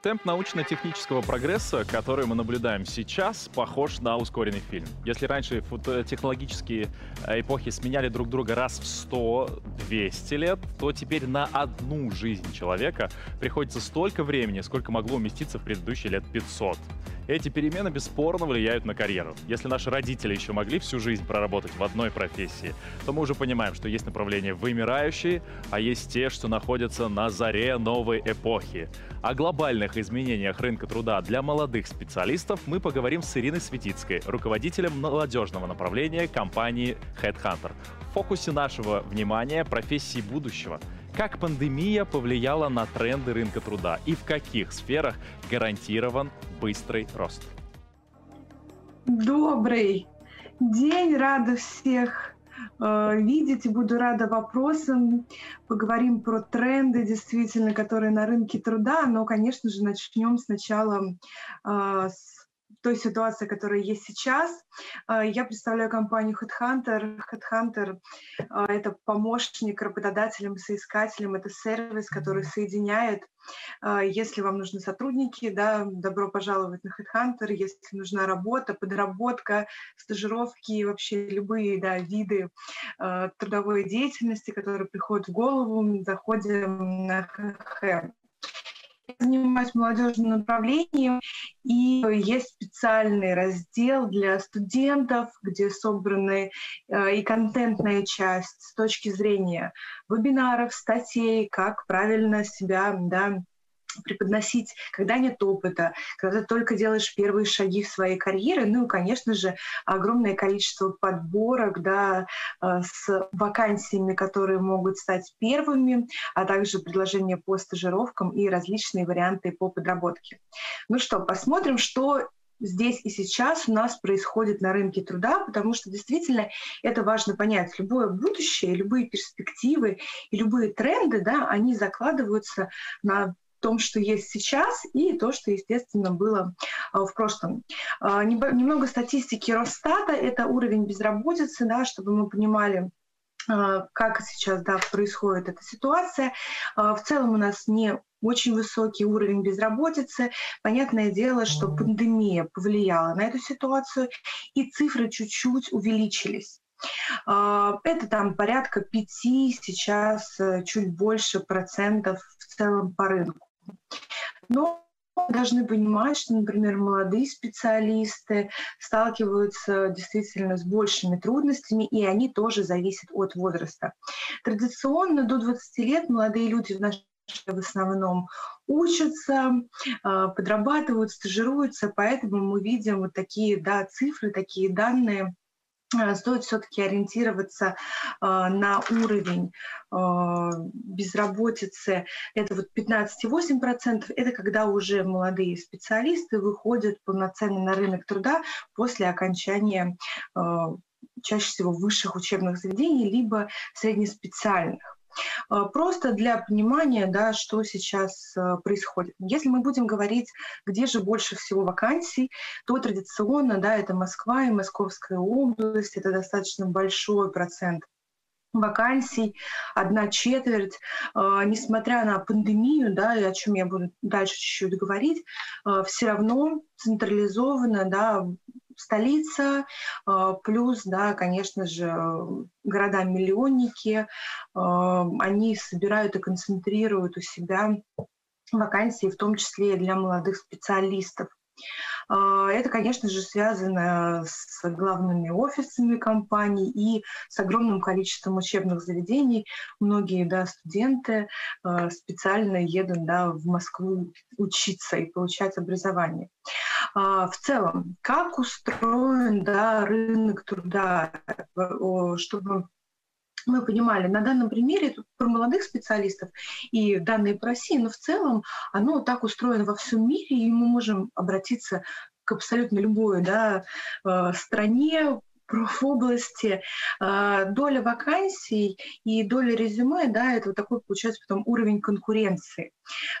Темп научно-технического прогресса, который мы наблюдаем сейчас, похож на ускоренный фильм. Если раньше технологические э, эпохи сменяли друг друга раз в 100-200 лет, то теперь на одну жизнь человека приходится столько времени, сколько могло уместиться в предыдущие лет 500. Эти перемены бесспорно влияют на карьеру. Если наши родители еще могли всю жизнь проработать в одной профессии, то мы уже понимаем, что есть направления вымирающие, а есть те, что находятся на заре новой эпохи. О глобальных изменениях рынка труда для молодых специалистов мы поговорим с Ириной Светицкой, руководителем молодежного направления компании Headhunter. В фокусе нашего внимания профессии будущего – как пандемия повлияла на тренды рынка труда и в каких сферах гарантирован быстрый рост? Добрый день, рада всех видеть и буду рада вопросам. Поговорим про тренды, действительно, которые на рынке труда, но, конечно же, начнем сначала э, с той ситуации, которая есть сейчас. А, я представляю компанию Headhunter. Headhunter а, — это помощник работодателям соискателям, это сервис, который соединяет а, если вам нужны сотрудники, да, добро пожаловать на Headhunter. Если нужна работа, подработка, стажировки, вообще любые да, виды трудовой деятельности, которые приходят в голову, заходим на HeadHunter занимаюсь молодежным направлением, и есть специальный раздел для студентов, где собраны э, и контентная часть с точки зрения вебинаров, статей, как правильно себя да, преподносить, когда нет опыта, когда ты только делаешь первые шаги в своей карьере, ну и, конечно же, огромное количество подборок да, э, с вакансиями, которые могут стать первыми, а также предложения по стажировкам и различные варианты по подработке. Ну что, посмотрим, что здесь и сейчас у нас происходит на рынке труда, потому что действительно это важно понять. Любое будущее, любые перспективы и любые тренды, да, они закладываются на том, что есть сейчас, и то, что, естественно, было а, в прошлом. А, немного статистики Росстата — это уровень безработицы, да, чтобы мы понимали, а, как сейчас да, происходит эта ситуация. В целом у нас не очень высокий уровень безработицы. Понятное дело, что пандемия повлияла на эту ситуацию, и цифры чуть-чуть увеличились. Это там порядка 5, сейчас э, чуть больше процентов в целом по рынку. Но должны понимать, что, например, молодые специалисты сталкиваются действительно с большими трудностями, и они тоже зависят от возраста. Традиционно до 20 лет молодые люди в нашей в основном учатся, а, подрабатывают, стажируются, поэтому мы видим вот такие да, цифры, такие данные стоит все-таки ориентироваться э, на уровень э, безработицы. Это вот 15,8%. Это когда уже молодые специалисты выходят полноценно на рынок труда после окончания э, чаще всего высших учебных заведений, либо среднеспециальных. А, просто для понимания, да, что сейчас а, происходит. Если мы будем говорить, где же больше всего вакансий, то традиционно да, это Москва и Московская область, это достаточно большой процент вакансий, одна четверть, э, несмотря на пандемию, да, и о чем я буду дальше чуть-чуть говорить, э, все равно централизовано, да, столица, э, плюс, да, конечно же, города-миллионники, они собирают и концентрируют у себя вакансии, в том числе и для молодых специалистов. А, это, конечно же, связано с главными офисами компаний и с огромным количеством учебных заведений. Многие да, студенты а, специально едут да, в Москву учиться и получать образование. А, в целом, как устроен да, рынок труда, чтобы мы понимали на данном примере про молодых специалистов и данные про Россию, но в целом оно так устроено во всем мире, и мы можем обратиться к абсолютно любой да, э, стране, профобласти, э, доля вакансий и доля резюме, да, это вот такой получается потом уровень конкуренции.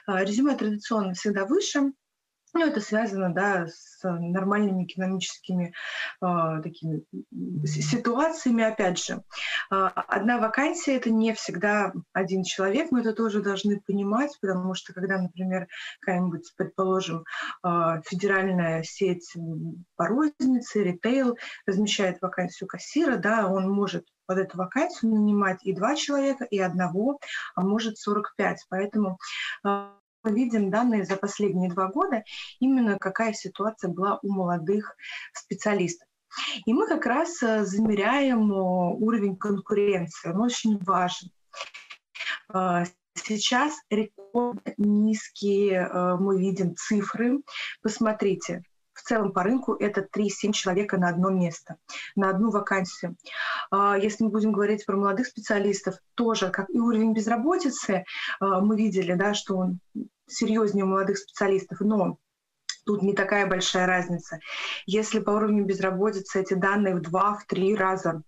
Э, резюме традиционно всегда выше, ну, это связано, да, с нормальными экономическими э, такими ситуациями, опять же. Э, одна вакансия – это не всегда один человек, мы это тоже должны понимать, потому что когда, например, какая-нибудь, предположим, э, федеральная сеть по рознице, ритейл размещает вакансию кассира, да, он может под эту вакансию нанимать и два человека, и одного, а может 45. Поэтому видим данные за последние два года, именно какая ситуация была у молодых специалистов. И мы как раз э, замеряем уровень конкуренции, он очень важен. Э, сейчас рекордно низкие э, мы видим цифры. Посмотрите, целом по рынку это 3-7 человека на одно место, на одну вакансию. Если мы будем говорить про молодых специалистов, тоже, как и уровень безработицы, мы видели, да, что он серьезнее у молодых специалистов, но тут не такая большая разница. Если по уровню безработицы эти данные в два, в три раза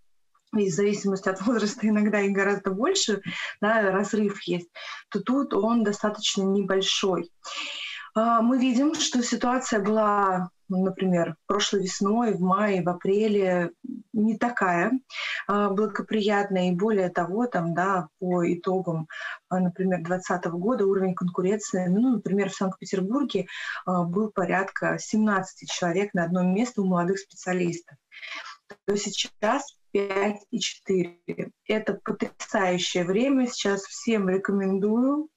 и в зависимости от возраста иногда и гораздо больше, да, разрыв есть, то тут он достаточно небольшой. А, мы видим, что ситуация была например, прошлой весной, в мае, в апреле, не такая а, благоприятная. И более того, там, да, по итогам, а, например, 2020 года уровень конкуренции, ну, например, в Санкт-Петербурге был порядка 17 человек на одно место у молодых специалистов. То сейчас 5,4. Это потрясающее время. Сейчас всем рекомендую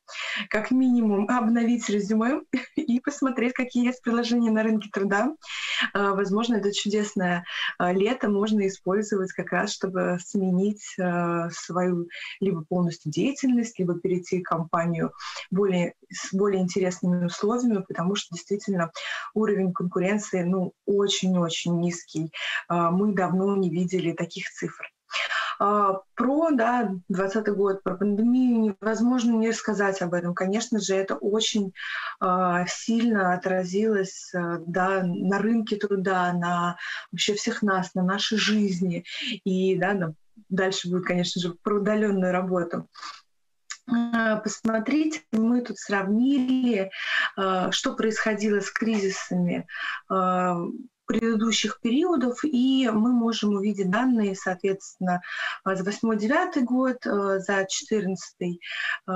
как минимум обновить резюме и посмотреть, какие есть приложения на рынке труда. А, возможно, это чудесное а, лето можно использовать как раз, чтобы сменить а, свою либо полностью деятельность, либо перейти в компанию более, с более интересными условиями, потому что действительно уровень конкуренции ну, очень-очень низкий. Мы давно не видели таких цифр. А, про да, 2020 год, про пандемию невозможно не рассказать об этом. Конечно же, это очень э, сильно отразилось э, да, на рынке труда, на вообще всех нас, на нашей жизни. И да, дальше будет, конечно же, про удаленную работу. Посмотрите, мы тут сравнили, что происходило с кризисами предыдущих периодов, и мы можем увидеть данные, соответственно, за 8-9 год, э, за 14 э,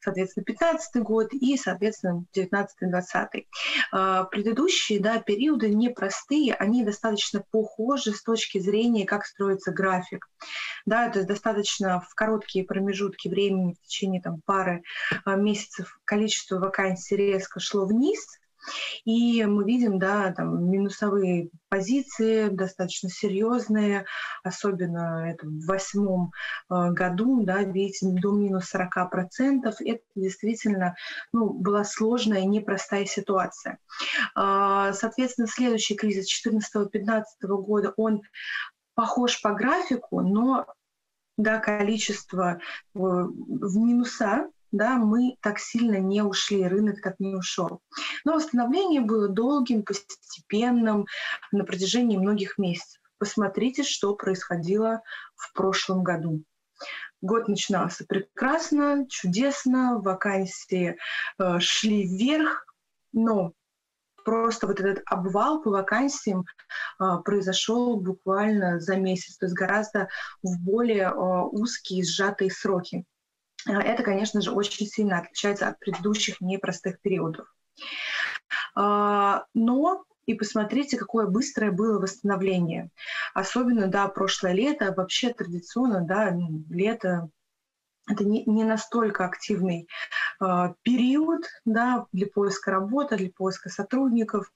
соответственно, 15 год и, соответственно, 19-20. Э, предыдущие да, периоды непростые, они достаточно похожи с точки зрения, как строится график. Да, то есть достаточно в короткие промежутки времени, в течение там, пары месяцев количество вакансий резко шло вниз – и мы видим, да, там минусовые позиции достаточно серьезные, особенно это в восьмом э, году, да, видите, до минус 40%. Это действительно ну, была сложная непростая ситуация. Э, соответственно, следующий кризис 2014-2015 года, он похож по графику, но да, количество э, в минуса да, мы так сильно не ушли, рынок так не ушел. Но восстановление было долгим, постепенным, на протяжении многих месяцев. Посмотрите, что происходило в прошлом году. Год начинался прекрасно, чудесно, вакансии э, шли вверх, но просто вот этот обвал по вакансиям э, произошел буквально за месяц, то есть гораздо в более э, узкие сжатые сроки. Э, это, конечно же, очень сильно отличается от предыдущих непростых периодов. А, но и посмотрите, какое быстрое было восстановление. Особенно, да, прошлое лето, вообще традиционно, да, лето это не, не настолько активный э, период да, для поиска работы, для поиска сотрудников.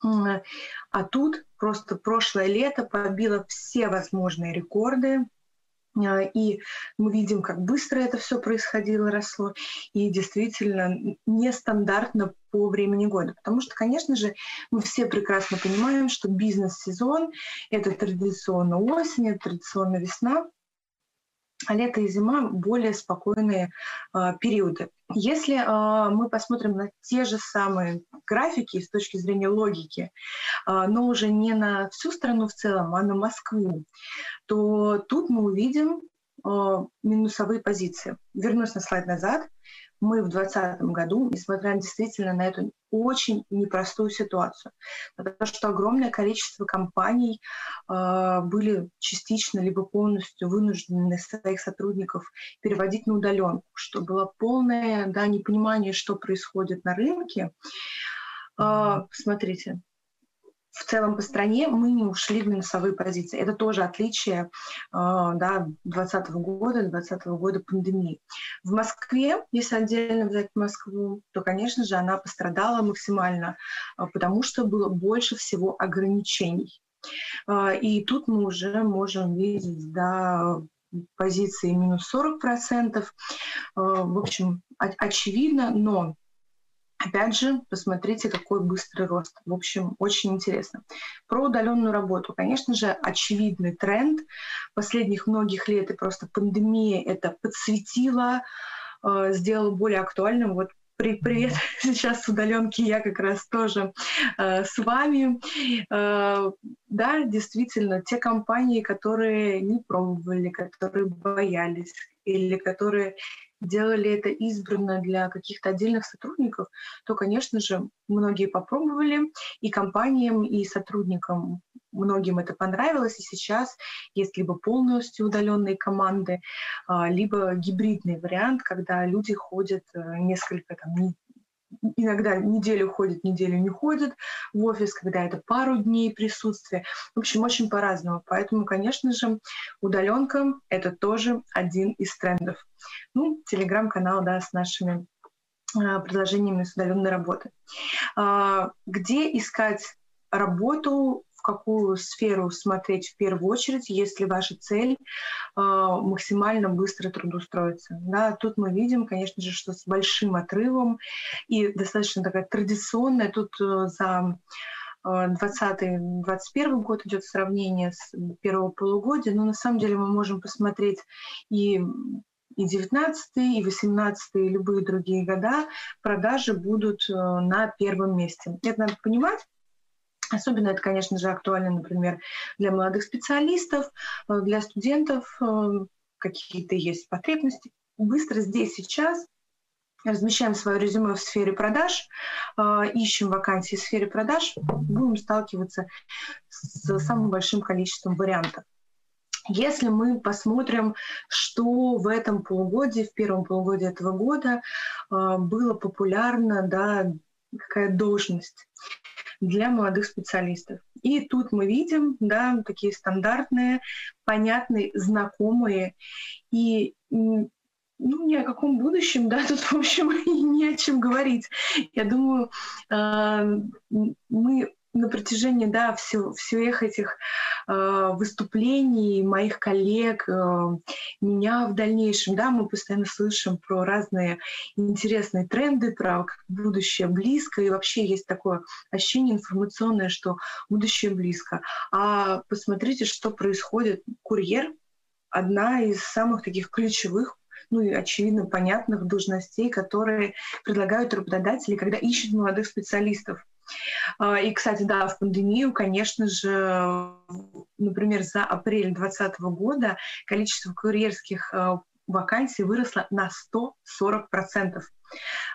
А тут просто прошлое лето побило все возможные рекорды а, и мы видим, как быстро это все происходило, росло, и действительно нестандартно по времени года. Потому что, конечно же, мы все прекрасно понимаем, что бизнес-сезон — это традиционно осень, это традиционно весна, а лето и зима — более спокойные э, периоды. Если э, мы посмотрим на те же самые графики с точки зрения логики, э, но уже не на всю страну в целом, а на Москву, то тут мы увидим э, минусовые позиции. Вернусь на слайд назад мы в 2020 году, несмотря действительно на эту очень непростую ситуацию, потому что огромное количество компаний э, были частично либо полностью вынуждены своих сотрудников переводить на удаленку, что было полное да, непонимание, что происходит на рынке. Э, смотрите, в целом по стране мы не ушли в минусовые позиции. Это тоже отличие э, да, 2020 года, 2020 года пандемии. В Москве, если отдельно взять Москву, то, конечно же, она пострадала максимально, э, потому что было больше всего ограничений. Э, и тут мы уже можем видеть да, позиции минус 40%. В общем, очевидно, но Опять же, посмотрите, какой быстрый рост. В общем, очень интересно. Про удаленную работу. Конечно же, очевидный тренд последних многих лет, и просто пандемия это подсветила, э, сделала более актуальным. Вот Привет, сейчас с удаленки я как раз тоже э, с вами. Э, да, действительно, те компании, которые не пробовали, которые боялись или которые делали это избранно для каких-то отдельных сотрудников, то, конечно же, многие попробовали, и компаниям, и сотрудникам. Многим это понравилось, и сейчас есть либо полностью удаленные команды, а, либо гибридный вариант, когда люди ходят э, несколько там, иногда неделю ходит, неделю не ходит в офис, когда это пару дней присутствия. В общем, очень по-разному. Поэтому, конечно же, удаленка — это тоже один из трендов. Ну, телеграм-канал, да, с нашими а, предложениями с удаленной работы. А, где искать работу какую сферу смотреть в первую очередь, если ваша цель э, максимально быстро трудоустроиться. Да, тут мы видим, конечно же, что с большим отрывом и достаточно такая традиционная, тут э, за 20-21 э, год идет сравнение с первого полугодия, но на самом деле мы можем посмотреть и и 19 и 18 и любые другие года продажи будут на первом месте. Это надо понимать, Особенно это, конечно же, актуально, например, для молодых специалистов, э, для студентов э, какие-то есть потребности. Быстро здесь, сейчас размещаем свое резюме в сфере продаж, э, ищем вакансии в сфере продаж, будем сталкиваться с самым большим количеством вариантов. Если мы посмотрим, что в этом полугодии, в первом полугодии этого года было популярно, да, какая должность для молодых специалистов. И тут мы видим, да, такие стандартные, понятные, знакомые и ну, ни о каком будущем, да, тут, в общем, не о чем говорить. Я думаю, э, мы на протяжении да, всего, всех этих э, выступлений моих коллег, э, меня в дальнейшем, да, мы постоянно слышим про разные интересные тренды, про будущее близко, и вообще есть такое ощущение информационное, что будущее близко. А посмотрите, что происходит. Курьер — одна из самых таких ключевых ну и очевидно понятных должностей, которые предлагают работодатели, когда ищут молодых специалистов. А, и, кстати, да, в пандемию, конечно же, например, за апрель 2020 года количество курьерских а, вакансий выросло на 140%.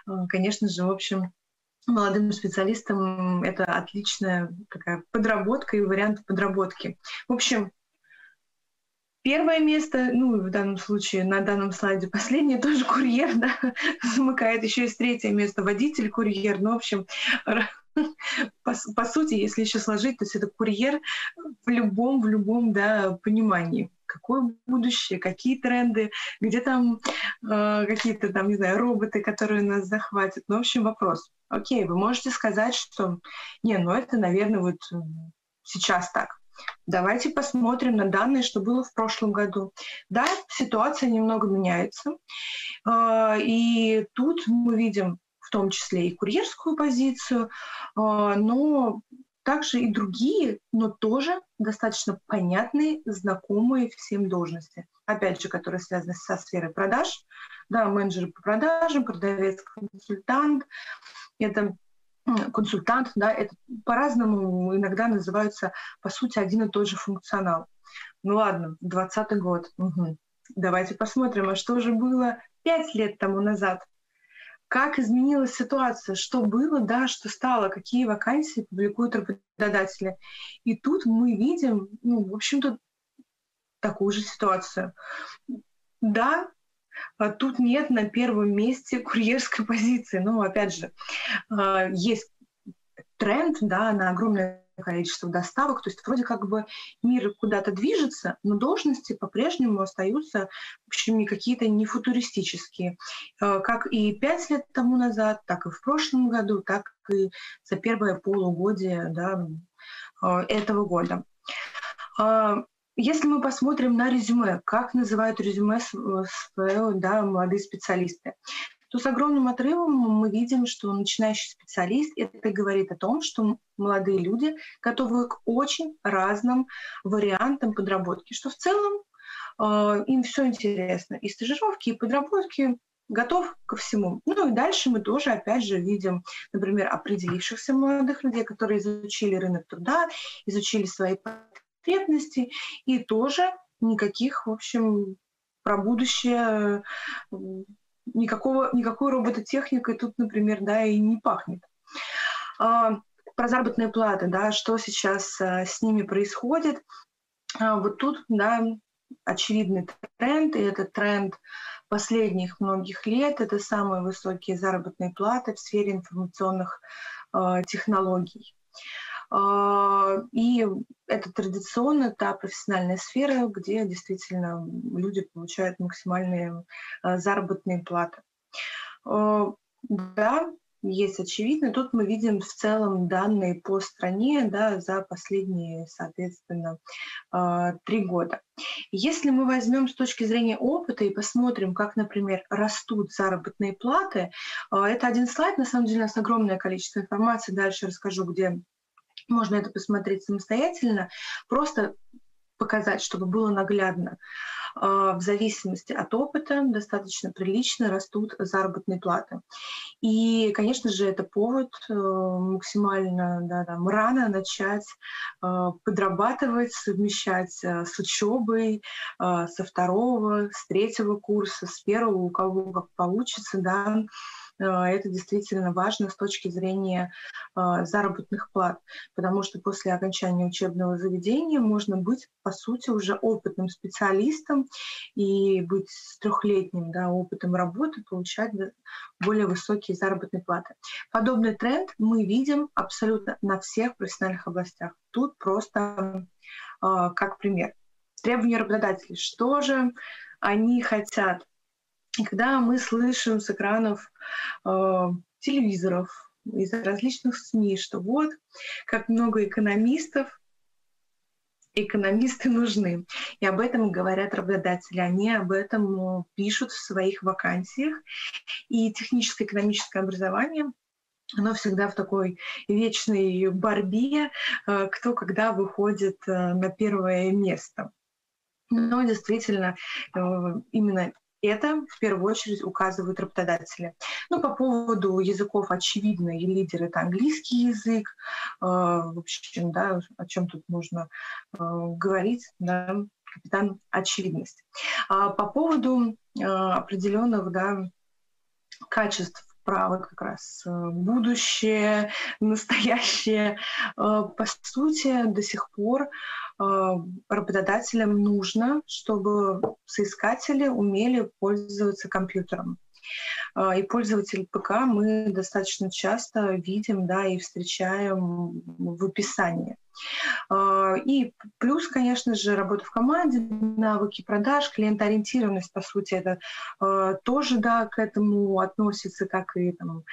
А, конечно же, в общем, молодым специалистам это отличная такая подработка и вариант подработки. В общем, Первое место, ну, в данном случае, на данном слайде последнее, тоже курьер, да, замыкает. Еще есть третье место, водитель-курьер. Ну, в общем, по, по сути, если еще сложить, то есть это курьер в любом, в любом, да, понимании какое будущее, какие тренды, где там э, какие-то там, не знаю, роботы, которые нас захватят. Ну, в общем, вопрос. Окей, вы можете сказать, что, не, ну это, наверное, вот сейчас так. Давайте посмотрим на данные, что было в прошлом году. Да, ситуация немного меняется. Э, и тут мы видим том числе и курьерскую позицию, а, но также и другие, но тоже достаточно понятные, знакомые всем должности. Опять же, которые связаны со сферой продаж, да, менеджер по продажам, продавец-консультант, это консультант, да, это по-разному иногда называются, по сути, один и тот же функционал. Ну ладно, 20 год. Угу. Давайте посмотрим, а что же было пять лет тому назад? Как изменилась ситуация? Что было, да, что стало? Какие вакансии публикуют работодатели? И тут мы видим, ну, в общем-то, такую же ситуацию. Да, а тут нет на первом месте курьерской позиции. Но, опять же, а, есть тренд да, на огромное количество доставок, то есть вроде как бы мир куда-то движется, но должности по-прежнему остаются, в общем, какие-то не футуристические. А, как и пять лет тому назад, так и в прошлом году, так и за первое полугодие да, этого года. Если мы посмотрим на резюме, как называют резюме свое да, молодые специалисты, то с огромным отрывом мы видим, что начинающий специалист это говорит о том, что молодые люди готовы к очень разным вариантам подработки, что в целом э, им все интересно. И стажировки, и подработки готов ко всему. Ну и дальше мы тоже, опять же, видим, например, определившихся молодых людей, которые изучили рынок труда, изучили свои потребностей, и тоже никаких, в общем, про будущее никакого, никакой робототехникой тут, например, да, и не пахнет. А, про заработные платы, да, что сейчас а, с ними происходит. А, вот тут, да, очевидный тренд, и это тренд последних многих лет, это самые высокие заработные платы в сфере информационных э, технологий. А, и это традиционно та профессиональная сфера, где действительно люди получают максимальные а, заработные платы. А, да, есть очевидно. Тут мы видим в целом данные по стране да, за последние, соответственно, три года. Если мы возьмем с точки зрения опыта и посмотрим, как, например, растут заработные платы, это один слайд, на самом деле у нас огромное количество информации, дальше расскажу, где можно это посмотреть самостоятельно, просто показать, чтобы было наглядно. А, в зависимости от опыта достаточно прилично растут заработные платы. И, конечно же, это повод э, максимально да, там, рано начать э, подрабатывать, совмещать э, с учебой, со второго, с третьего курса, с первого, у кого как получится, да, это действительно важно с точки зрения э, заработных плат, потому что после окончания учебного заведения можно быть, по сути, уже опытным специалистом и быть с трехлетним да, опытом работы, получать более высокие заработные платы. Подобный тренд мы видим абсолютно на всех профессиональных областях. Тут просто э, как пример. Требования работодателей. Что же они хотят? И когда мы слышим с экранов э, телевизоров, из различных СМИ, что вот, как много экономистов, экономисты нужны. И об этом говорят работодатели. Они об этом ну, пишут в своих вакансиях. И техническое экономическое образование оно всегда в такой вечной борьбе, э, кто когда выходит э, на первое место. Но действительно, именно это в первую очередь указывают работодатели. Ну, по поводу языков, очевидно, и лидер — это английский язык. Э, в общем, да, о чем тут можно э, говорить, да, капитан очевидность. А по поводу э, определенных, да, качеств право как раз будущее, настоящее. По сути, до сих пор Э, работодателям нужно, чтобы соискатели умели пользоваться компьютером. Э, и пользователь ПК мы достаточно часто видим да, и встречаем в описании. Э, и плюс, конечно же, работа в команде, навыки продаж, клиентоориентированность, по сути, это тоже да, к этому относится, как и там,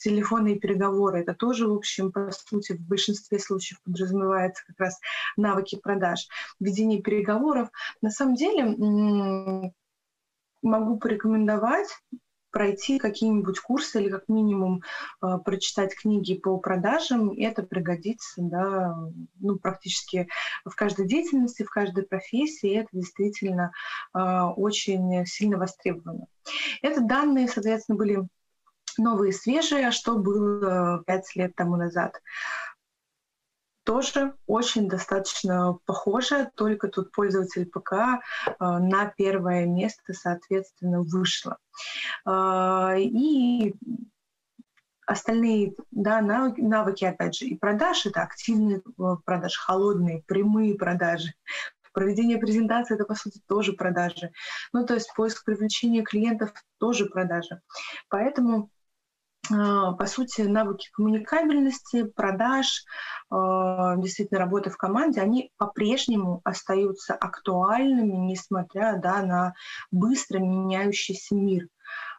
телефонные переговоры. Это тоже, в общем, по сути, в большинстве случаев подразумевается как раз навыки продаж. Ведение переговоров. На самом деле могу порекомендовать пройти какие-нибудь курсы или как минимум э, прочитать книги по продажам, это пригодится да, ну, практически в каждой деятельности, в каждой профессии, это действительно э, очень сильно востребовано. Это данные, соответственно, были новые, свежие, что было пять лет тому назад тоже очень достаточно похоже, только тут пользователь ПК э, на первое место, соответственно, вышло. Э, и остальные да, навыки, опять же, и продаж, это активные э, продажи, холодные, прямые продажи, Проведение презентации — это, по сути, тоже продажи. Ну, то есть поиск привлечения клиентов — тоже продажи. Поэтому а, по сути, навыки коммуникабельности, продаж, а, действительно работы в команде, они по-прежнему остаются актуальными, несмотря да, на быстро меняющийся мир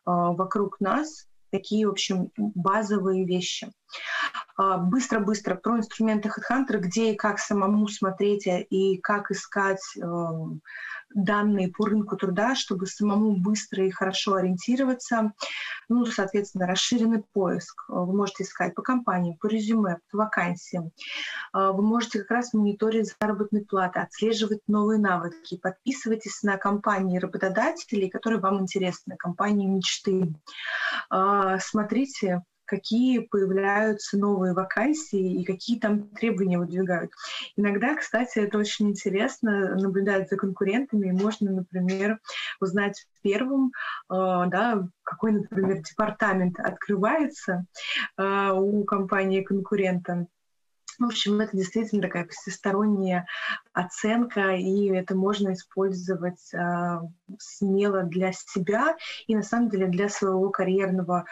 а, вокруг нас, такие, в общем, базовые вещи. Быстро-быстро про инструменты HeadHunter, где и как самому смотреть и как искать эм, данные по рынку труда, чтобы самому быстро и хорошо ориентироваться. Ну, соответственно, расширенный поиск. Вы можете искать по компаниям, по резюме, по вакансиям. А, вы можете как раз мониторить заработные платы, отслеживать новые навыки. Подписывайтесь на компании работодателей, которые вам интересны, компании мечты. А, смотрите какие появляются новые вакансии и какие там требования выдвигают. Иногда, кстати, это очень интересно наблюдать за конкурентами, можно, например, узнать первым, э, да, какой, например, департамент открывается э, у компании конкурента в общем, это действительно такая всесторонняя оценка, и это можно использовать э, смело для себя и, на самом деле, для своего карьерного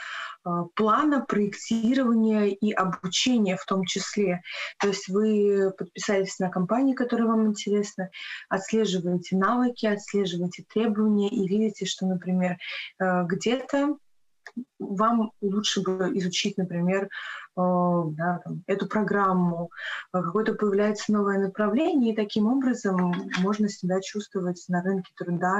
э, плана, проектирования и обучения в том числе. То есть вы подписались на компанию, которая вам интересна, отслеживаете навыки, отслеживаете требования и видите, что, например, э, где-то вам лучше бы изучить, например, э, да, там, эту программу, э, какое-то появляется новое направление, и таким образом можно себя чувствовать на рынке труда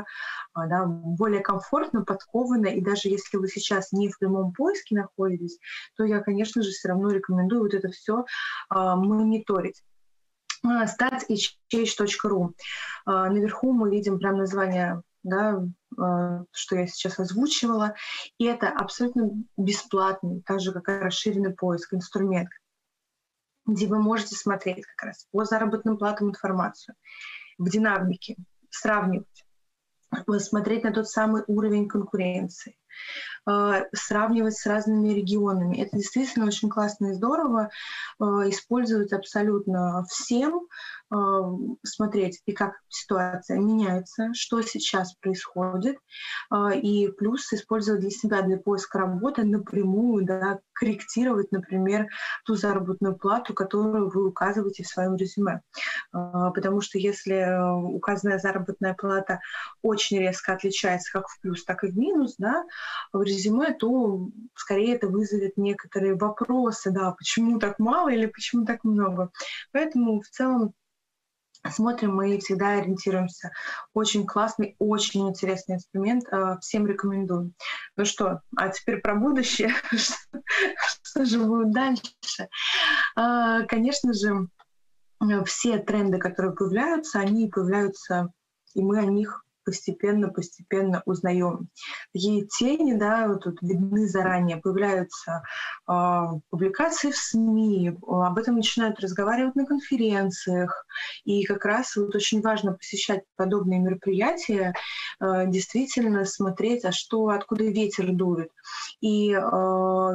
э, да, более комфортно, подкованно, и даже если вы сейчас не в прямом поиске находитесь, то я, конечно же, все равно рекомендую вот это все мониторить. Statshh.ru. Наверху мы видим прям название да, а, что я сейчас озвучивала. И это абсолютно бесплатный, так же, как и расширенный поиск, инструмент, где вы можете смотреть как раз по заработным платам информацию в динамике, сравнивать, смотреть на тот самый уровень конкуренции, а, сравнивать с разными регионами. Это действительно очень классно и здорово а, использовать абсолютно всем, смотреть, и как ситуация меняется, что сейчас происходит, и плюс использовать для себя, для поиска работы напрямую, да, корректировать, например, ту заработную плату, которую вы указываете в своем резюме. Потому что если э, указанная заработная плата очень резко отличается как в плюс, так и в минус, да, в резюме, то скорее это вызовет некоторые вопросы, да, почему так мало или почему так много. Поэтому в целом смотрим мы всегда ориентируемся. Очень классный, очень интересный инструмент. Э, всем рекомендую. Ну что, а теперь про будущее. Что же будет дальше? Э, конечно же, все тренды, которые появляются, они появляются, и мы о них постепенно-постепенно узнаем. Такие тени, да, вот тут видны заранее, появляются э, публикации в СМИ, об этом начинают разговаривать на конференциях, и как раз вот очень важно посещать подобные мероприятия, э, действительно смотреть, а что, откуда ветер дует, и э,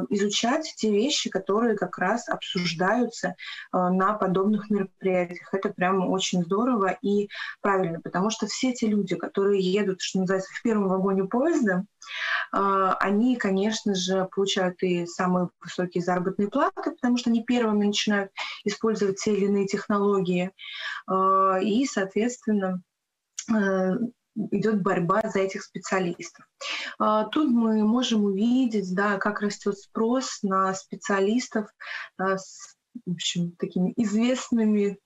изучать те вещи, которые как раз обсуждаются э, на подобных мероприятиях. Это прямо очень здорово и правильно, потому что все те люди, которые которые едут, что называется, в первом вагоне поезда, а, они, конечно же, получают и самые высокие заработные платы, потому что они первыми начинают использовать те или иные технологии. А, и, соответственно, э, идет борьба за этих специалистов. А, тут мы можем увидеть, да, как растет спрос на специалистов с в общем, такими известными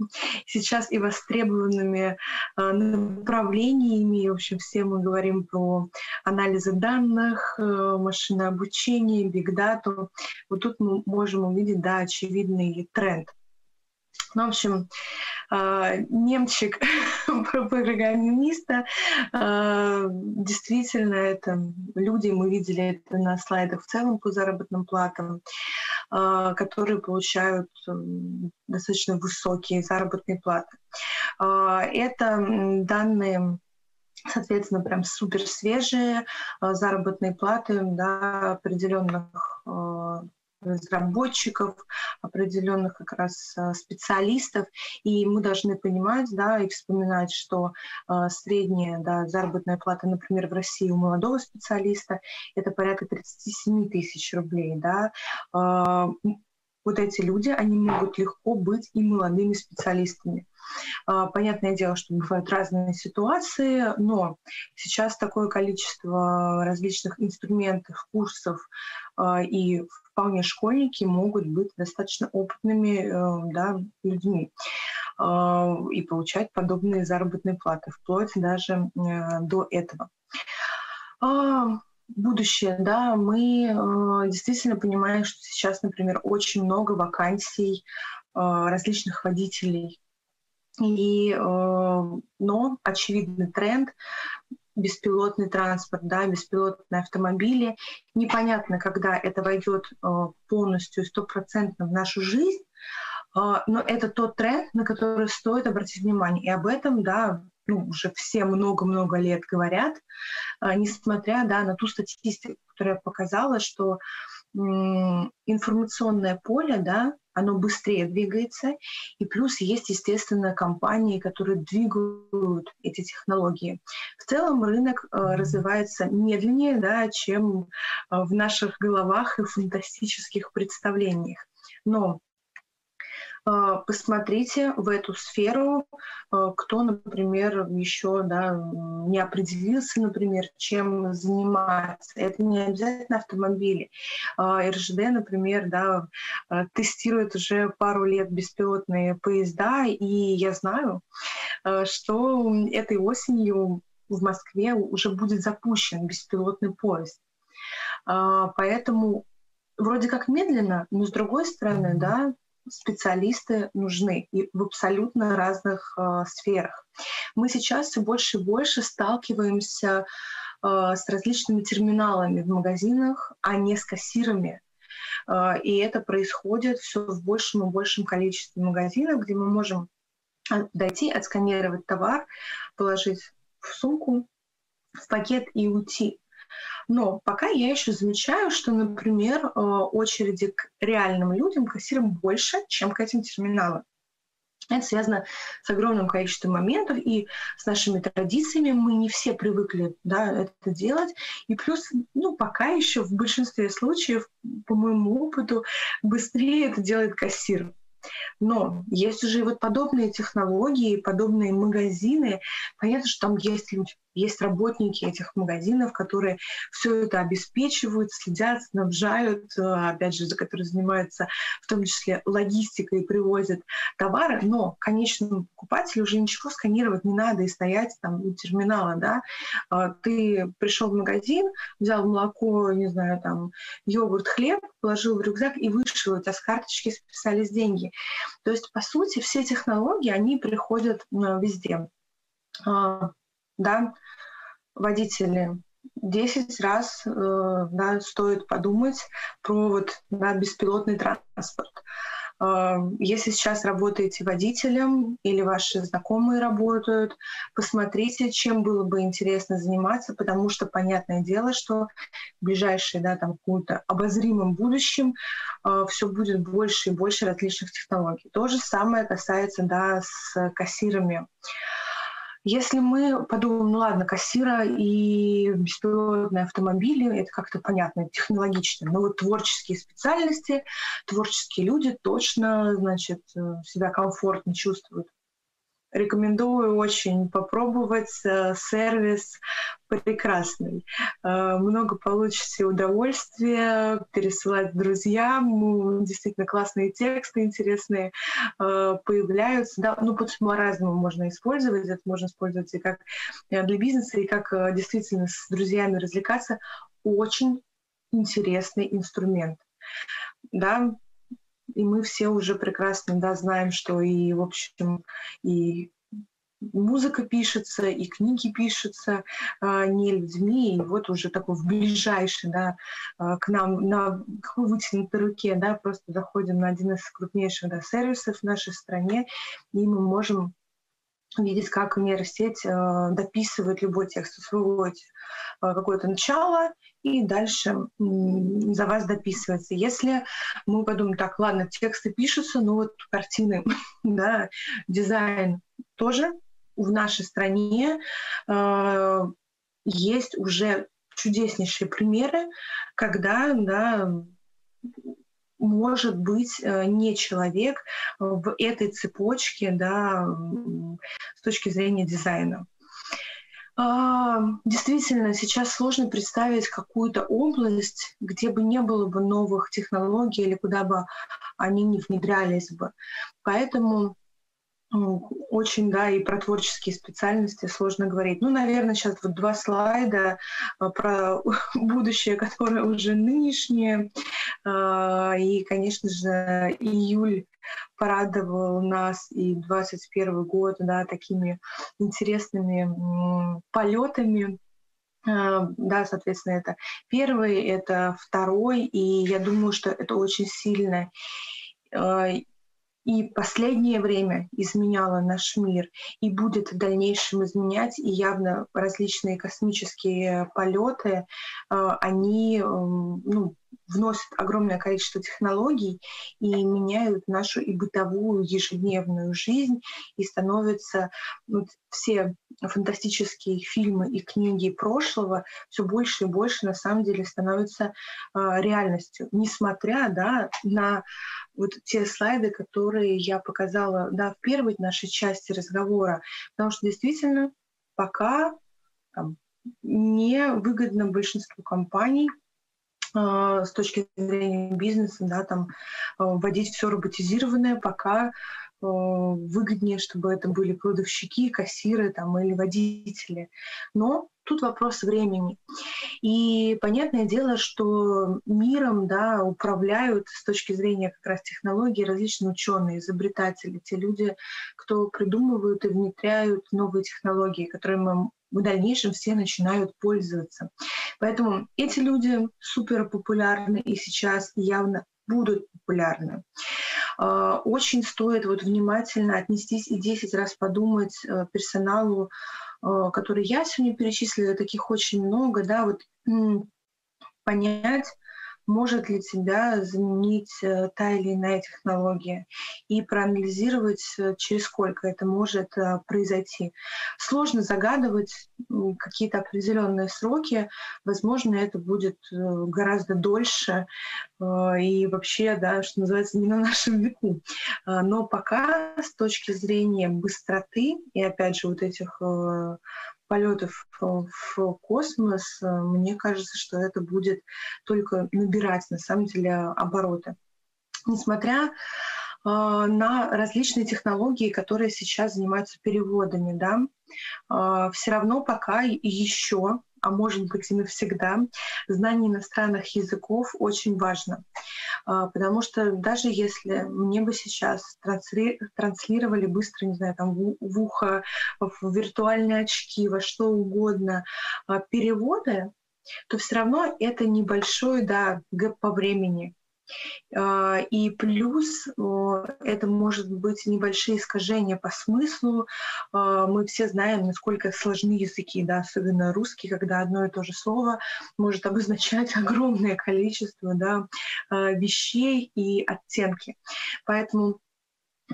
сейчас и востребованными э, направлениями. В общем, все мы говорим про анализы данных, э, машинное обучение, бигдату. Вот тут мы можем увидеть, да, очевидный тренд. Ну, в общем, э, немчик программиста, э, действительно, это люди, мы видели это на слайдах в целом по заработным платам, а, которые получают достаточно высокие заработные платы. А, это данные соответственно, прям супер свежие а, заработные платы да, определенных разработчиков, определенных как раз э, специалистов. И мы должны понимать, да, и вспоминать, что э, средняя да, заработная плата, например, в России у молодого специалиста это порядка 37 тысяч рублей. Да. Э, вот эти люди, они могут легко быть и молодыми специалистами. А, понятное дело, что бывают разные ситуации, но сейчас такое количество различных инструментов, курсов а, и вполне школьники могут быть достаточно опытными э, да, людьми а, и получать подобные заработные платы, вплоть даже э, до этого. Будущее, да, мы э, действительно понимаем, что сейчас, например, очень много вакансий э, различных водителей. И, э, но очевидный тренд беспилотный транспорт, да, беспилотные автомобили. Непонятно, когда это войдет э, полностью, стопроцентно в нашу жизнь, э, но это тот тренд, на который стоит обратить внимание. И об этом, да, ну, уже все много-много лет говорят, несмотря да, на ту статистику, которая показала, что информационное поле, да, оно быстрее двигается, и плюс есть, естественно, компании, которые двигают эти технологии. В целом рынок э, развивается медленнее, да, чем э, в наших головах и фантастических представлениях. Но посмотрите в эту сферу, а, кто, например, еще да, не определился, например, чем заниматься. Это не обязательно автомобили. А, РЖД, например, да, тестирует уже пару лет беспилотные поезда, и я знаю, что этой осенью в Москве уже будет запущен беспилотный поезд. Поэтому вроде как медленно, но с другой стороны, да, специалисты нужны и в абсолютно разных э, сферах. Мы сейчас все больше и больше сталкиваемся э, с различными терминалами в магазинах, а не с кассирами. Э, и это происходит все в большем и большем количестве магазинов, где мы можем дойти, отсканировать товар, положить в сумку, в пакет и уйти. Но пока я еще замечаю, что, например, э, очереди к реальным людям, кассирам больше, чем к этим терминалам. Это связано с огромным количеством моментов и с нашими традициями. Мы не все привыкли да, это делать. И плюс, ну, пока еще в большинстве случаев, по моему опыту, быстрее это делает кассир. Но есть уже вот подобные технологии, подобные магазины. Понятно, что там есть люди, есть работники этих магазинов, которые все это обеспечивают, следят, снабжают, э, опять же, за которые занимаются в том числе логистикой и привозят товары, но конечному покупателю уже ничего сканировать не надо и стоять там у терминала, да. А, ты пришел в магазин, взял молоко, не знаю, там, йогурт, хлеб, положил в рюкзак и вышел, у тебя с карточки списались деньги. То есть, по сути, все технологии, они приходят везде. Да, водители 10 раз э, да, стоит подумать про вот, да, беспилотный транспорт. Э, если сейчас работаете водителем или ваши знакомые работают, посмотрите, чем было бы интересно заниматься, потому что понятное дело, что в ближайшее, да, там, каком-то обозримом будущем э, все будет больше и больше различных технологий. То же самое касается да, с кассирами. Если мы подумаем, ну ладно, кассира и беспилотные автомобили, это как-то понятно, технологично, но вот творческие специальности, творческие люди точно, значит, э, себя комфортно чувствуют Рекомендую очень попробовать. Э, сервис прекрасный. Э, много получите удовольствия пересылать друзьям. Действительно классные тексты интересные э, появляются. Да, ну, по-разному можно использовать. Это можно использовать и как для бизнеса, и как действительно с друзьями развлекаться. Очень интересный инструмент. Да, и мы все уже прекрасно да, знаем, что и, в общем, и музыка пишется, и книги пишутся э, не людьми, и вот уже такой в ближайший, да, э, к нам на какой вытянутой руке, да, просто заходим на один из крупнейших да, сервисов в нашей стране, и мы можем видеть, как нейросеть э, дописывает любой текст, усвоит э, какое-то начало, и дальше за вас дописывается. Если мы подумаем, так, ладно, тексты пишутся, но вот картины, да, дизайн тоже в нашей стране э, есть уже чудеснейшие примеры, когда да, может быть э, не человек в этой цепочке да, с точки зрения дизайна. А, действительно, сейчас сложно представить какую-то область, где бы не было бы новых технологий или куда бы они не внедрялись бы. Поэтому очень, да, и про творческие специальности сложно говорить. Ну, наверное, сейчас вот два слайда а, про будущее, которое уже нынешнее. А, и, конечно же, июль порадовал нас и 21 год, да, такими интересными полетами. А, да, соответственно, это первый, это второй, и я думаю, что это очень сильно и последнее время изменяло наш мир и будет в дальнейшем изменять, и явно различные космические полеты, э, они эм, ну, вносят огромное количество технологий и меняют нашу и бытовую ежедневную жизнь, и становятся ну, все фантастические фильмы и книги прошлого все больше и больше на самом деле становятся э, реальностью, несмотря да, на вот те слайды, которые я показала да, в первой нашей части разговора, потому что действительно пока там, не выгодно большинству компаний с точки зрения бизнеса, да, там, э, вводить все роботизированное, пока э, выгоднее, чтобы это были кладовщики, кассиры там, или водители. Но тут вопрос времени. И понятное дело, что миром да, управляют с точки зрения как раз технологий различные ученые, изобретатели, те люди, кто придумывают и внедряют новые технологии, которыми в дальнейшем все начинают пользоваться. Поэтому эти люди супер популярны и сейчас явно будут популярны. А, очень стоит вот внимательно отнестись и 10 раз подумать э, персоналу, э, который я сегодня перечислила, таких очень много, да, вот понять, может ли тебя заменить э, та или иная технология, и проанализировать, э, через сколько это может э, произойти. Сложно загадывать какие-то определенные сроки, возможно, это будет гораздо дольше и вообще, да, что называется, не на нашем веку. Но пока с точки зрения быстроты и, опять же, вот этих полетов в космос, э, мне кажется, что это будет только набирать на самом деле обороты. Несмотря э, на различные технологии, которые сейчас занимаются переводами, да, э, все равно пока еще а может быть и навсегда, знание иностранных языков очень важно. А, потому что даже если мне бы сейчас трансли, транслировали быстро, не знаю, там в, ухо, в виртуальные очки, во что угодно а, переводы, то все равно это небольшой да, гэп по времени. А, и плюс это может быть небольшие искажения по смыслу. А, мы все знаем, насколько сложны языки, да, особенно русский, когда одно и то же слово может обозначать огромное количество да, а, вещей и оттенки. Поэтому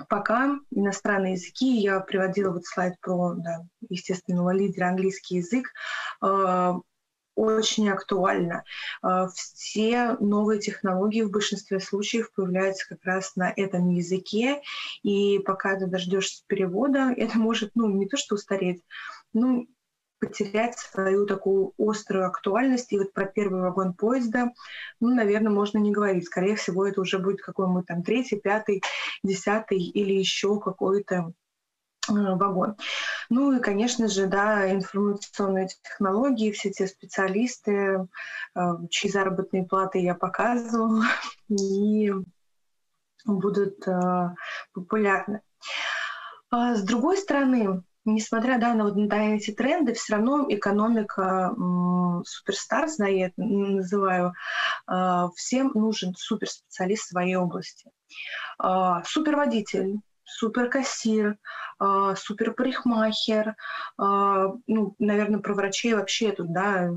пока иностранные языки, я приводила вот слайд про да, естественного лидера английский язык, очень актуально. А, все новые технологии в большинстве случаев появляются как раз на этом языке, и пока ты дождешься перевода, это может, ну, не то что устареть, ну, потерять свою такую острую актуальность. И вот про первый вагон поезда, ну, наверное, можно не говорить. Скорее всего, это уже будет какой-нибудь там третий, пятый, десятый или еще какой-то вагон. Ну и, конечно же, да, информационные технологии, все те специалисты, э, чьи заработные платы я показывала, и будут э, популярны. А с другой стороны, несмотря да, на, вот, на эти тренды, все равно экономика суперстарс, да, я это называю, э, всем нужен суперспециалист в своей области. Суперводитель, суперкассир, э, суперпарикмахер, э, ну, наверное, про врачей вообще тут, да,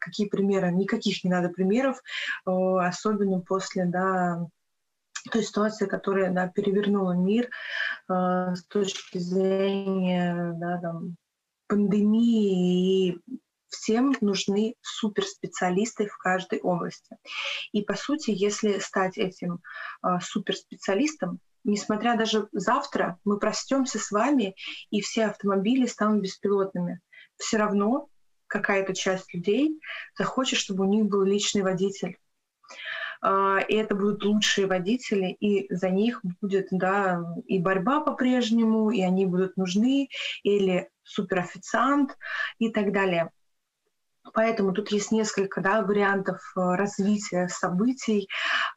какие примеры, никаких не надо примеров, э, особенно после, да, той ситуации, которая, да, перевернула мир э, с точки зрения, да, там, пандемии и всем нужны суперспециалисты в каждой области. И по сути, если стать этим э, суперспециалистом, несмотря даже завтра мы простемся с вами, и все автомобили станут беспилотными, все равно какая-то часть людей захочет, чтобы у них был личный водитель. А, и это будут лучшие водители, и за них будет да, и борьба по-прежнему, и они будут нужны, или суперофициант и так далее. Поэтому тут есть несколько да, вариантов э, развития событий,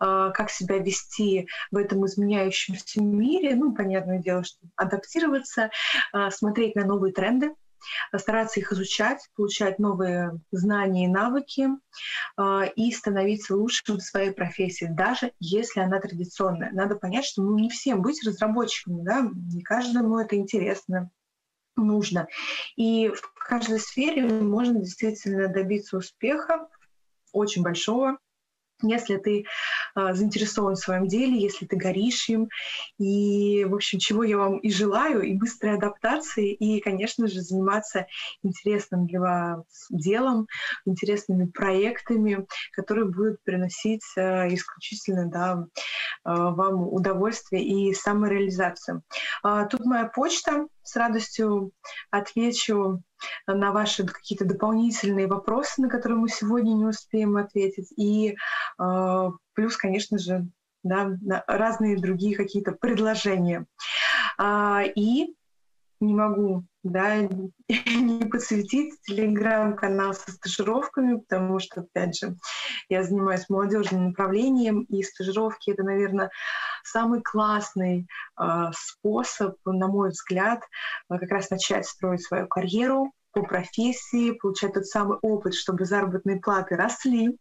э, как себя вести в этом изменяющемся мире. Ну, понятное дело, что адаптироваться, э, смотреть на новые тренды, стараться их изучать, получать новые знания и навыки и становиться лучшим в своей профессии, даже если она традиционная. Надо понять, что ну, не всем быть разработчиками, да? не каждому это интересно, нужно. И в каждой сфере можно действительно добиться успеха, очень большого, если ты э, заинтересован в своем деле, если ты горишь им. И, в общем, чего я вам и желаю, и быстрой адаптации, и, конечно же, заниматься интересным для вас делом, интересными проектами, которые будут приносить э, исключительно да, э, вам удовольствие и самореализацию. Э, тут моя почта, с радостью отвечу на ваши какие-то дополнительные вопросы, на которые мы сегодня не успеем ответить. И э, плюс, конечно же, да, разные другие какие-то предложения. А, и не могу да, не подсветить телеграм-канал со стажировками, потому что, опять же, я занимаюсь молодежным направлением, и стажировки — это, наверное, самый классный э, способ, на мой взгляд, э, как раз начать строить свою карьеру по профессии, получать тот самый опыт, чтобы заработные платы росли,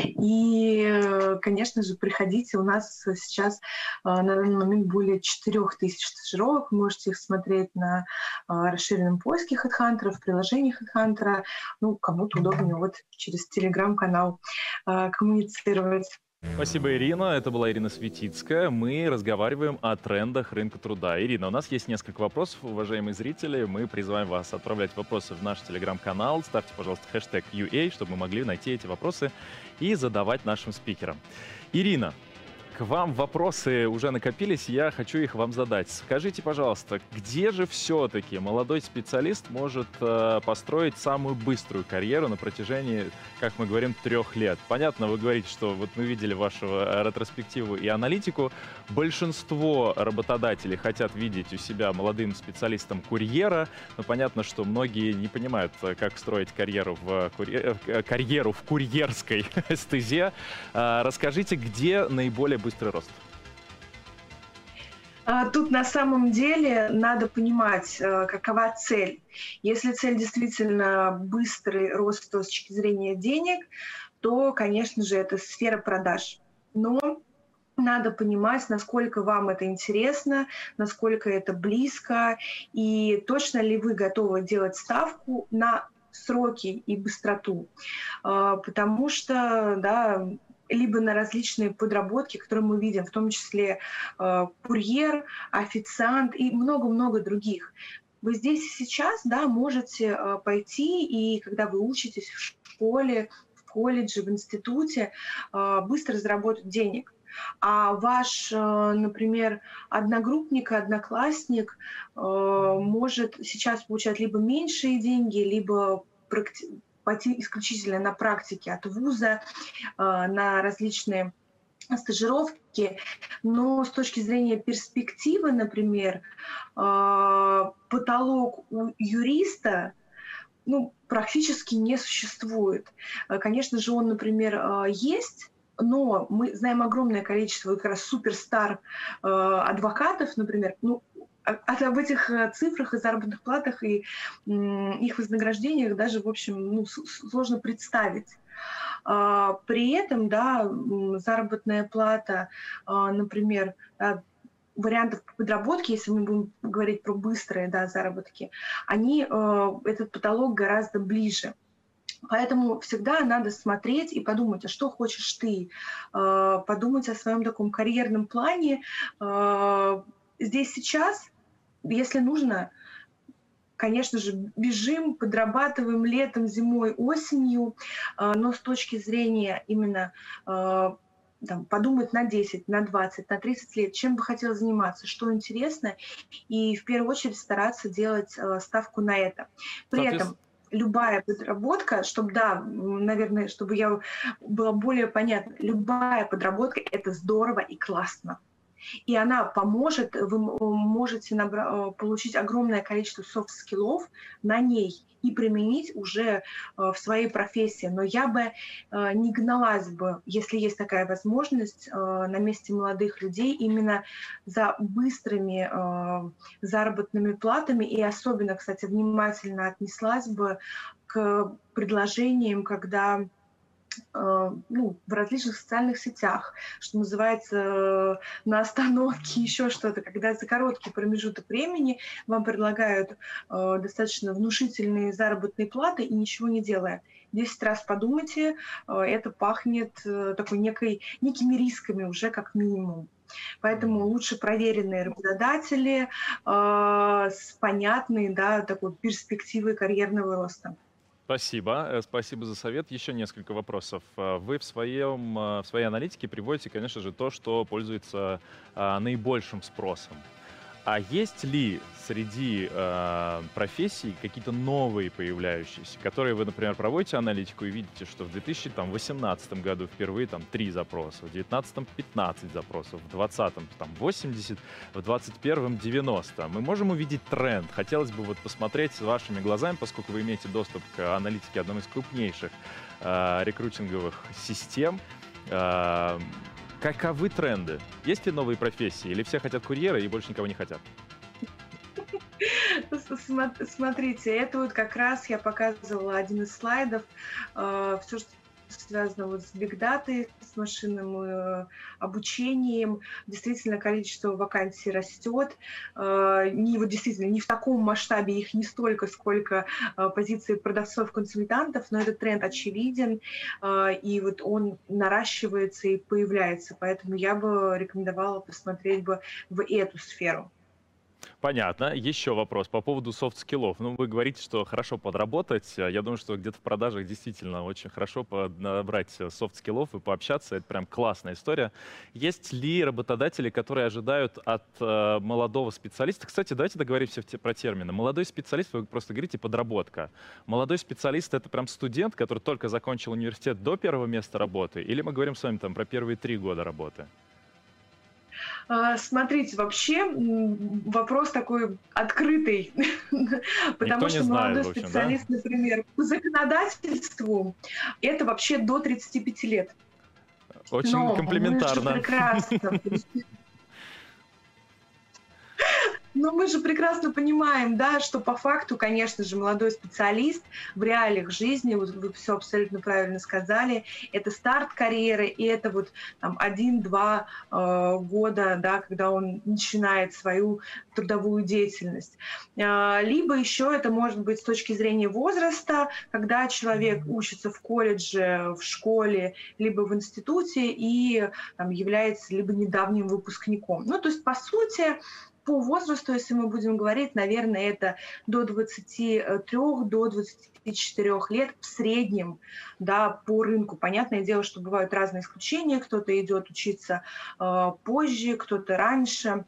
и, конечно же, приходите. У нас сейчас на данный момент более 4000 стажировок. Вы можете их смотреть на расширенном поиске HeadHunter, в приложении HeadHunter. Ну, кому-то удобнее вот через телеграм-канал коммуницировать. Спасибо, Ирина. Это была Ирина Светицкая. Мы разговариваем о трендах рынка труда. Ирина, у нас есть несколько вопросов, уважаемые зрители. Мы призываем вас отправлять вопросы в наш телеграм-канал. Ставьте, пожалуйста, хэштег UA, чтобы мы могли найти эти вопросы и задавать нашим спикерам. Ирина, к вам вопросы уже накопились, я хочу их вам задать. Скажите, пожалуйста, где же все-таки молодой специалист может э, построить самую быструю карьеру на протяжении, как мы говорим, трех лет? Понятно, вы говорите, что вот мы видели вашу э, ретроспективу и аналитику. Большинство работодателей хотят видеть у себя молодым специалистом курьера, но понятно, что многие не понимают, э, как строить карьеру в, курьер... Э, карьеру в курьерской стезе. Расскажите, где наиболее быстрый рост? А, тут на самом деле надо понимать, э, какова цель. Если цель действительно быстрый рост с точки зрения денег, то, конечно же, это сфера продаж. Но надо понимать, насколько вам это интересно, насколько это близко, и точно ли вы готовы делать ставку на сроки и быстроту. А, потому что да, либо на различные подработки, которые мы видим, в том числе э, курьер, официант и много-много других. Вы здесь и сейчас да, можете э, пойти, и когда вы учитесь в школе, в колледже, в институте э, быстро заработать денег. А ваш, э, например, одногруппник, одноклассник э, может сейчас получать либо меньшие деньги, либо пойти исключительно на практике от вуза, э, на различные стажировки, но с точки зрения перспективы, например, потолок у юриста ну, практически не существует. Конечно же, он, например, есть, но мы знаем огромное количество как раз суперстар э, адвокатов, например, ну, об этих э, цифрах и заработных платах и э, их вознаграждениях даже, в общем, ну, сложно представить. Э, при этом, да, заработная плата, э, например, вариантов подработки, если мы будем говорить про быстрые да, заработки, они, э, этот потолок гораздо ближе. Поэтому всегда надо смотреть и подумать, а что хочешь ты, а, подумать о своем таком карьерном плане. А, здесь сейчас, если нужно, конечно же, бежим, подрабатываем летом, зимой, осенью, а, но с точки зрения именно там, подумать на 10, на 20, на 30 лет, чем бы хотел заниматься, что интересно, и в первую очередь стараться делать ставку на это. При этом любая подработка, чтобы, да, наверное, чтобы я была более понятна, любая подработка – это здорово и классно и она поможет, вы можете набра- э, получить огромное количество софт-скиллов на ней и применить уже э, в своей профессии. Но я бы э, не гналась бы, если есть такая возможность, на месте молодых людей именно за быстрыми заработными платами и особенно, кстати, внимательно отнеслась бы к предложениям, когда Э, ну, в различных социальных сетях, что называется, э, на остановке, еще что-то, когда за короткий промежуток времени вам предлагают э, достаточно внушительные заработные платы и ничего не делая. Десять раз подумайте, это пахнет такой некой, некими рисками уже как минимум. Поэтому лучше проверенные работодатели э, с понятной да, такой перспективой карьерного роста. Спасибо, э, спасибо за совет. Еще несколько вопросов. Э, вы в, своем, э, в своей аналитике приводите, конечно же, то, что пользуется наибольшим спросом. А есть ли среди э, профессий какие-то новые появляющиеся, которые вы, например, проводите аналитику и видите, что в 2018 году впервые там 3 запроса, в 2019 15 запросов, в 2020 там 80, в 2021 90. Мы можем увидеть тренд. Хотелось бы вот посмотреть с вашими глазами, поскольку вы имеете доступ к аналитике одной из крупнейших э, рекрутинговых систем. Э, Каковы тренды? Есть ли новые профессии? Или все хотят курьера и больше никого не хотят? Смотрите, это вот как раз я показывала один из слайдов. Э, Все, что связано вот с бигдатой, с машинным э, обучением. Действительно, количество вакансий растет. Э, не вот действительно не в таком масштабе их не столько, сколько э, позиции продавцов-консультантов, но этот тренд очевиден, э, и вот он наращивается и появляется. Поэтому я бы рекомендовала посмотреть бы в эту сферу. Понятно. Еще вопрос по поводу софт-скиллов. Ну, вы говорите, что хорошо подработать. Я думаю, что где-то в продажах действительно очень хорошо подобрать софт-скиллов и пообщаться. Это прям классная история. Есть ли работодатели, которые ожидают от э, молодого специалиста? Кстати, давайте договоримся про термины. Молодой специалист, вы просто говорите, подработка. Молодой специалист — это прям студент, который только закончил университет до первого места работы? Или мы говорим с вами там про первые три года работы? А, смотрите, вообще вопрос такой открытый, потому что молодой специалист, например, по законодательству это вообще до 35 лет. Очень комплиментарно. прекрасно Но мы же прекрасно понимаем, да, что по факту, конечно же, молодой специалист в реалиях жизни, вот вы все абсолютно правильно сказали, это старт карьеры, и это вот там один-два э, года, да, когда он начинает свою трудовую деятельность. Э, либо еще это может быть с точки зрения возраста, когда человек учится в колледже, в школе, либо в институте и там, является либо недавним выпускником. Ну, то есть, по сути, по возрасту, если мы будем говорить, наверное, это до 23, до 24 лет в среднем да, по рынку. Понятное дело, что бывают разные исключения. Кто-то идет учиться э, позже, кто-то раньше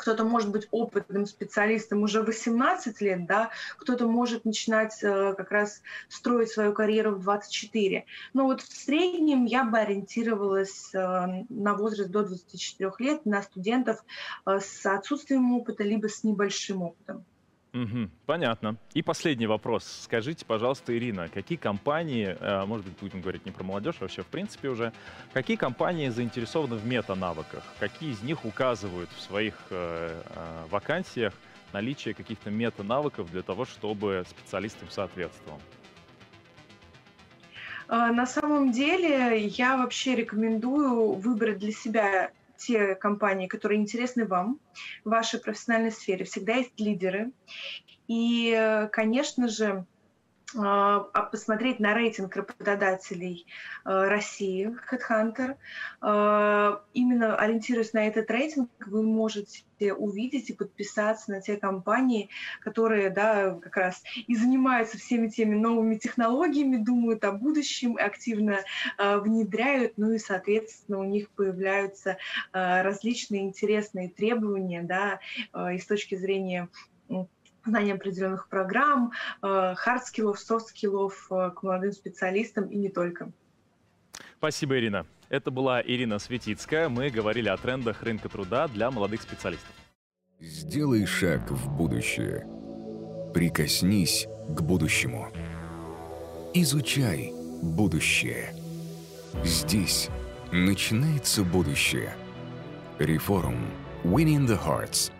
кто-то может быть опытным специалистом уже 18 лет, да, кто-то может начинать э, как раз строить свою карьеру в 24. Но вот в среднем я бы ориентировалась э, на возраст до 24 лет, на студентов э, с отсутствием опыта, либо с небольшим опытом. Угу, понятно. И последний вопрос. Скажите, пожалуйста, Ирина, какие компании, э, может быть, будем говорить не про молодежь, а вообще в принципе уже, какие компании заинтересованы в мета-навыках? Какие из них указывают в своих э, э, вакансиях наличие каких-то мета-навыков для того, чтобы специалист им соответствовал? На самом деле я вообще рекомендую выбрать для себя те компании, которые интересны вам, в вашей профессиональной сфере. Всегда есть лидеры. И, конечно же, посмотреть на рейтинг работодателей а, России, HeadHunter. А, именно ориентируясь на этот рейтинг, вы можете увидеть и подписаться на те компании, которые да, как раз и занимаются всеми теми новыми технологиями, думают о будущем, активно внедряют, ну и, соответственно, у них появляются различные интересные требования да, и с точки зрения знание определенных программ, хард-скиллов, э, софт-скиллов э, к молодым специалистам и не только. Спасибо, Ирина. Это была Ирина Светицкая. Мы говорили о трендах рынка труда для молодых специалистов. Сделай шаг в будущее. Прикоснись к будущему. Изучай будущее. Здесь начинается будущее. Реформ. Winning the Hearts –